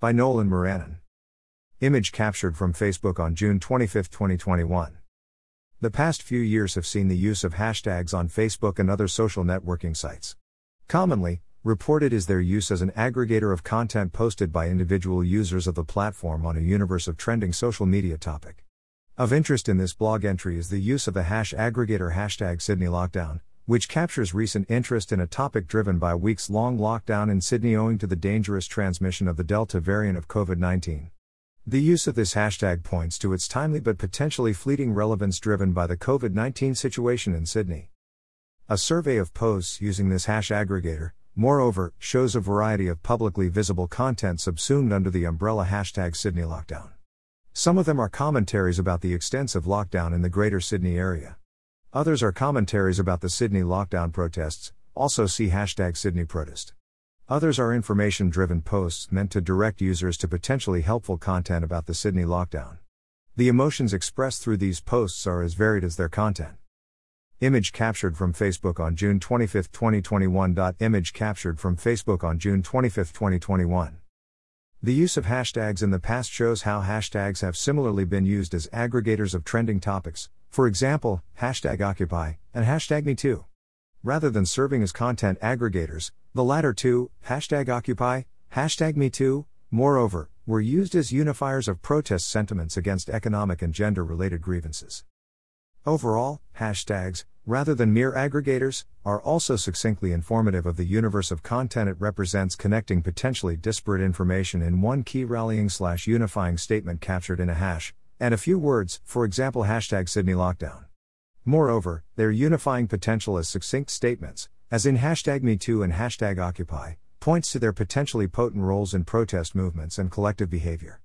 By Nolan Moranin. Image captured from Facebook on June 25, 2021. The past few years have seen the use of hashtags on Facebook and other social networking sites. Commonly, reported is their use as an aggregator of content posted by individual users of the platform on a universe of trending social media topic. Of interest in this blog entry is the use of the hash aggregator hashtag Sydney Lockdown, which captures recent interest in a topic driven by weeks long lockdown in Sydney owing to the dangerous transmission of the Delta variant of COVID 19. The use of this hashtag points to its timely but potentially fleeting relevance driven by the COVID 19 situation in Sydney. A survey of posts using this hash aggregator, moreover, shows a variety of publicly visible content subsumed under the umbrella hashtag Sydney Lockdown. Some of them are commentaries about the extensive lockdown in the Greater Sydney area. Others are commentaries about the Sydney lockdown protests, also see hashtag Sydney Protest. Others are information driven posts meant to direct users to potentially helpful content about the Sydney lockdown. The emotions expressed through these posts are as varied as their content. Image captured from Facebook on June 25, 2021. Image captured from Facebook on June 25, 2021. The use of hashtags in the past shows how hashtags have similarly been used as aggregators of trending topics, for example, hashtag Occupy and hashtag MeToo. Rather than serving as content aggregators, the latter two, hashtag Occupy, hashtag MeToo, moreover, were used as unifiers of protest sentiments against economic and gender related grievances. Overall, hashtags, rather than mere aggregators, are also succinctly informative of the universe of content it represents, connecting potentially disparate information in one key rallying slash unifying statement captured in a hash, and a few words, for example, hashtag Sydney Lockdown. Moreover, their unifying potential as succinct statements, as in hashtag MeToo and hashtag Occupy, points to their potentially potent roles in protest movements and collective behavior.